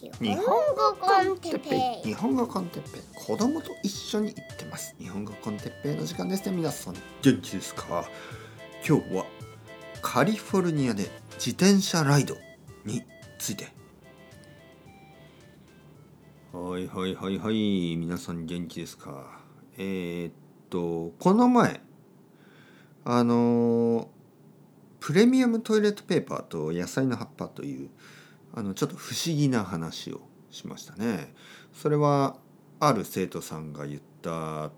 日本語コンテッペイ日本語コンテッペイ子供と一緒に行ってます日本語コンテッペイの時間ですね。皆さん元気ですか？今日はカリフォルニアで自転車ライドについて。はいはいはいはい。皆さん元気ですか？えー、っとこの前あのプレミアムトイレットペーパーと野菜の葉っぱというあのちょっと不思議な話をしましたね。それはある生徒さんが言った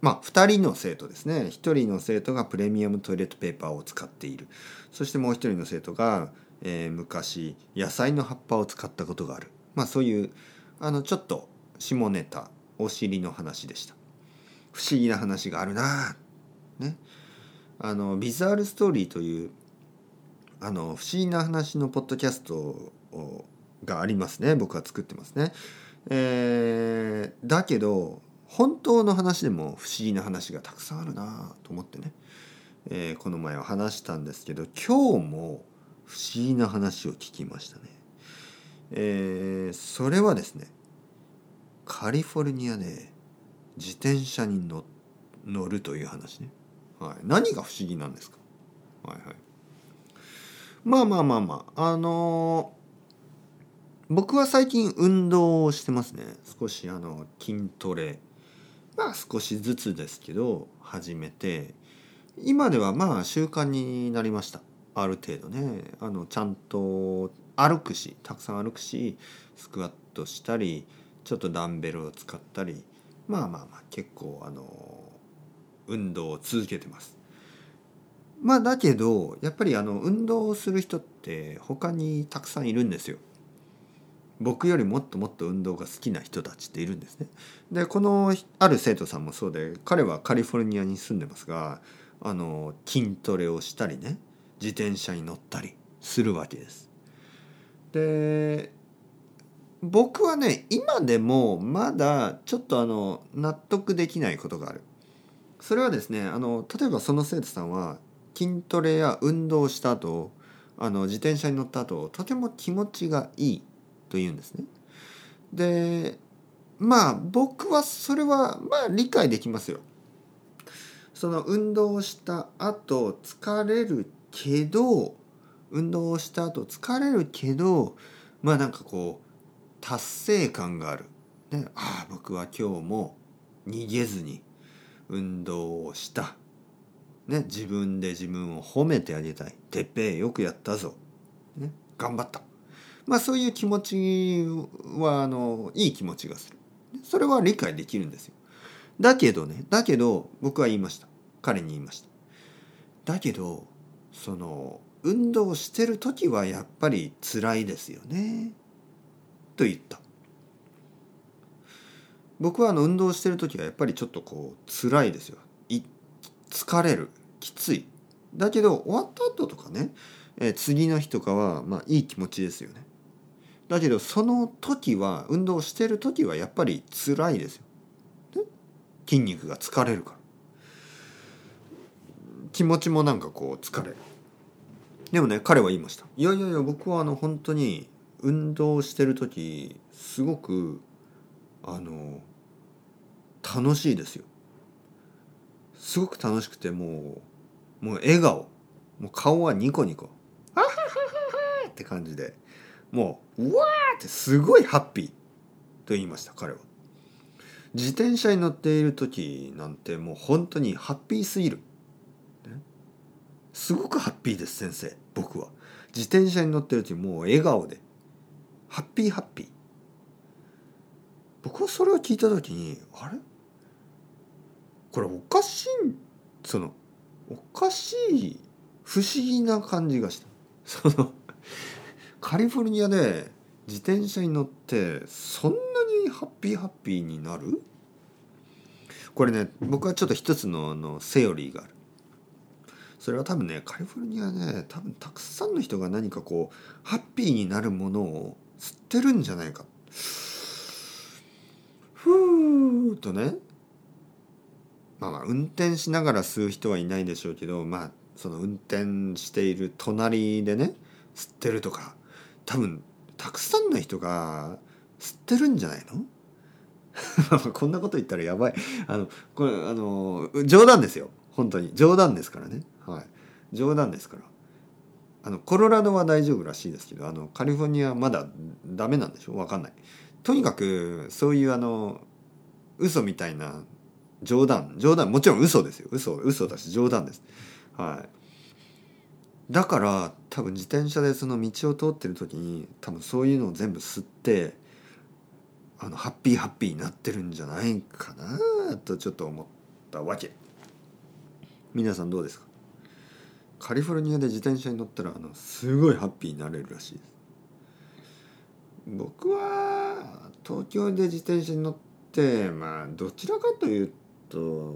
まあ2人の生徒ですね。1人の生徒がプレミアムトイレットペーパーを使っている。そしてもう1人の生徒が、えー、昔野菜の葉っぱを使ったことがある。まあそういうあのちょっと下ネタお尻の話でした。不思議な話があるなね。あのビザールストーリーというあの不思議な話のポッドキャストがありますね僕は作ってますね。えー、だけど本当の話でも不思議な話がたくさんあるなと思ってね、えー、この前は話したんですけど今日も不思議な話を聞きましたね。えー、それはですねカリフォルニアで自転車に乗るという話ね。はい、何が不思議なんですか？はいはい。まあまあまあまあ。あのー、僕は最近運動をしてますね。少しあの筋トレ。まあ少しずつですけど始めて。今ではまあ習慣になりました。ある程度ね。あのちゃんと歩くしたくさん歩くしスクワットしたりちょっとダンベルを使ったり。まあまあまあ結構あの運動を続けてます。まあだけどやっぱりあの運動をする人って他にたくさんいるんですよ。僕よりもっともっと運動が好きな人たちっているんですね。でこのある生徒さんもそうで彼はカリフォルニアに住んでますがあの筋トレをしたりね自転車に乗ったりするわけです。で僕はね今でもまだちょっとあの納得できないことがある。それはですねあの例えばその生徒さんは筋トレや運動をした後あの自転車に乗った後とても気持ちがいいというんですね。でまあ僕はそれはまあ理解できますよ。その運動をした後疲れるけど運動をした後疲れるけどまあなんかこう達成感がある。ね、ああ僕は今日も逃げずに運動をしたね、自分で自分を褒めてあげたい。てっぺいよくやったぞ。ね、頑張った。まあそういう気持ちはあのいい気持ちがする。それは理解できるんですよ。だけどね、だけど僕は言いました。彼に言いました。だけど、その運動してる時はやっぱり辛いですよね。と言った。僕はあの運動してる時はやっぱりちょっとこう辛いですよ。疲れる。きつい。だけど終わった後とかね、えー、次の日とかはまあいい気持ちですよね。だけどその時は運動してる時はやっぱり辛いですよ、ね、筋肉が疲れるから。気持ちもなんかこう疲れる。でもね彼は言いました。いやいやいや僕はあの本当に運動してる時すごくあの楽しいですよ。すごく楽しくてもうもう笑顔もう顔はニコニコ「あはははは」って感じでもう「うわ!」ってすごいハッピーと言いました彼は。自転車に乗っている時なんてもう本当にハッピーすぎる。ね、すごくハッピーです先生僕は。自転車に乗ってる時もう笑顔でハッピーハッピー。僕はそれを聞いた時にあれ？これおかしいそのおかしい不思議な感じがした。そのカリフォルニアで自転車に乗ってそんなにハッピーハッピーになる？これね僕はちょっと一つのあのセオリーがある。それは多分ねカリフォルニアね多分たくさんの人が何かこうハッピーになるものを吸ってるんじゃないか。ふーっとねまあまあ運転しながら吸う人はいないでしょうけどまあその運転している隣でね吸ってるとか多分たくさんの人が吸ってるんじゃないの？こんなこと言ったらやばい。あのこれあの冗談ですよ。本当に。冗談ですからね。はい。冗談ですから。あのコロラドは大丈夫らしいですけどあのカリフォルニアはまだダメなんでしょ？わかんない。とにかくそういうあの嘘みたいな冗談。冗談。もちろん嘘ですよ。嘘嘘だし冗談です。はい。だから多分自転車でその道を通ってる時に多分そういうのを全部吸ってあのハッピーハッピーになってるんじゃないかなとちょっと思ったわけ。皆さんどうですか？カリフォルニアで自転車に乗ったらあのすごいハッピーになれるらしいです。僕は東京で自転車に乗ってまあどちらかというと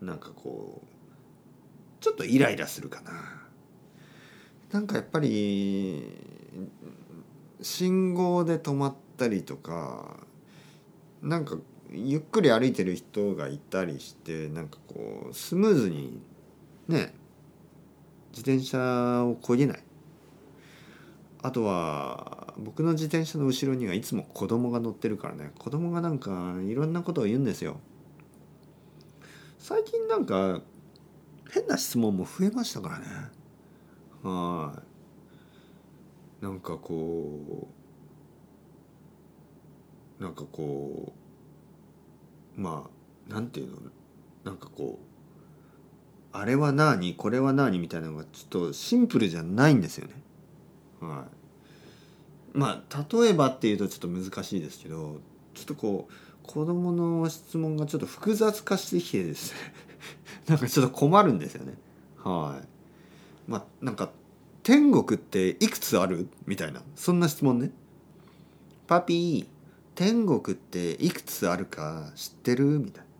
なんかこうちょっとイライラするかな。なんかやっぱり信号で止まったりとかなんかゆっくり歩いてる人がいたりしてなんかこうスムーズにね自転車をこげない。あとは僕の自転車の後ろにはいつも子供が乗ってるからね。子供がなんかいろんなことを言うんですよ。最近なんか変な質問も増えましたからね。はい。なんかこうなんかこうまあなんていうの？なんかこうあれは何これは何みたいなのがちょっとシンプルじゃないんですよね。はい。まあ例えばっていうとちょっと難しいですけどちょっとこう子供の質問がちょっと複雑化してきてですね。なんかちょっと困るんですよね。はい。まあなんか天国っていくつある？みたいな。そんな質問ね。パピー天国っていくつあるか知ってる？みたいな。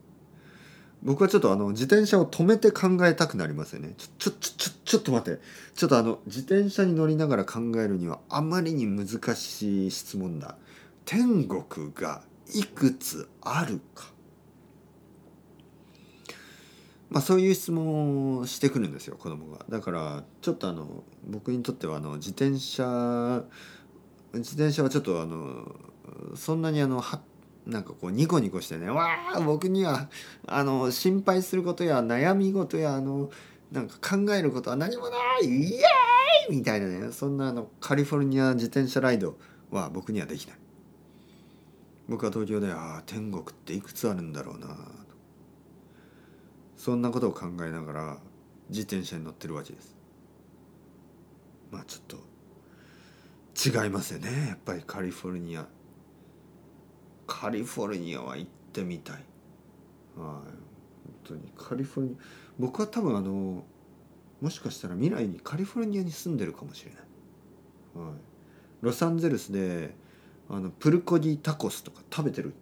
僕はちょっとあの自転車を止めて考えたくなりますよね。ちょちょちょちょちょっと待って。ちょっとあの自転車に乗りながら考えるにはあまりに難しい質問だ。天国がいくつあるか。まあそういう質問をしてくるんですよ子供が。だからちょっとあの僕にとってはあの自転車自転車はちょっとあのそんなにあのはなんかこうニコニコしてねわあ僕にはあの心配することや悩み事やあのなんか考えることは何もないイエーイみたいなねそんなあのカリフォルニア自転車ライドは僕にはできない。僕は東京でああ天国っていくつあるんだろうな。そんなことを考えながら自転車に乗ってるわけです。まあちょっと違いますよね。やっぱりカリフォルニア。カリフォルニアは行ってみたい。はい。本当に。カリフォルニア。僕は多分あのもしかしたら未来にカリフォルニアに住んでるかもしれない、はい、ロサンゼルスであのプルコギタコスとか食べてる？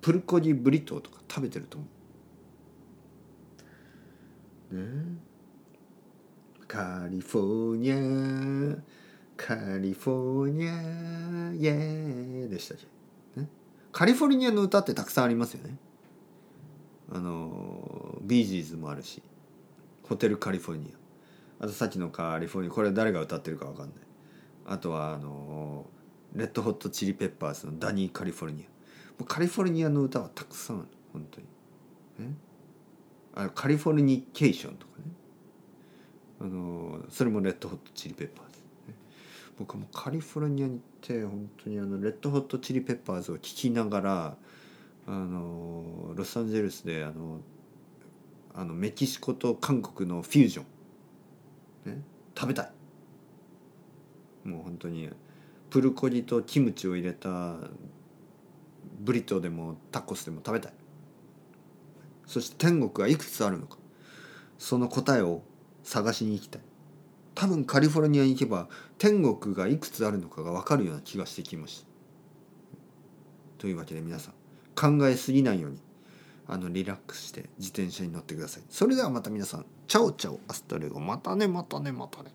プルコギブリトーとか食べてると思う。ね。カリフォルニアカリフォルニアイエーでしたっけ、ね、カリフォルニアの歌ってたくさんありますよね。あのビージーズもあるしホテルカリフォルニア。あとさっきのカリフォルニアこれ誰が歌ってるか分かんない。あとはあのレッドホットチリペッパーズのダニー・カリフォルニア。もうカリフォルニアの歌はたくさんある。本当に。ねあカリフォルニケーションとかね。あのそれもレッドホットチリペッパーズ、ね、僕はもうカリフォルニアに行って本当にあのレッドホットチリペッパーズを聴きながらあのロサンゼルスであのあのメキシコと韓国のフュージョン、ね、食べたい。もう本当にプルコギとキムチを入れたブリトーでもタコスでも食べたい。そして天国がいくつあるのか。その答えを探しに行きたい。多分カリフォルニアに行けば天国がいくつあるのかが分かるような気がしてきました。というわけで皆さん考えすぎないようにあのリラックスして自転車に乗ってください。それではまた皆さん。チャオチャオ。 Hasta luego。またねまたねまたね。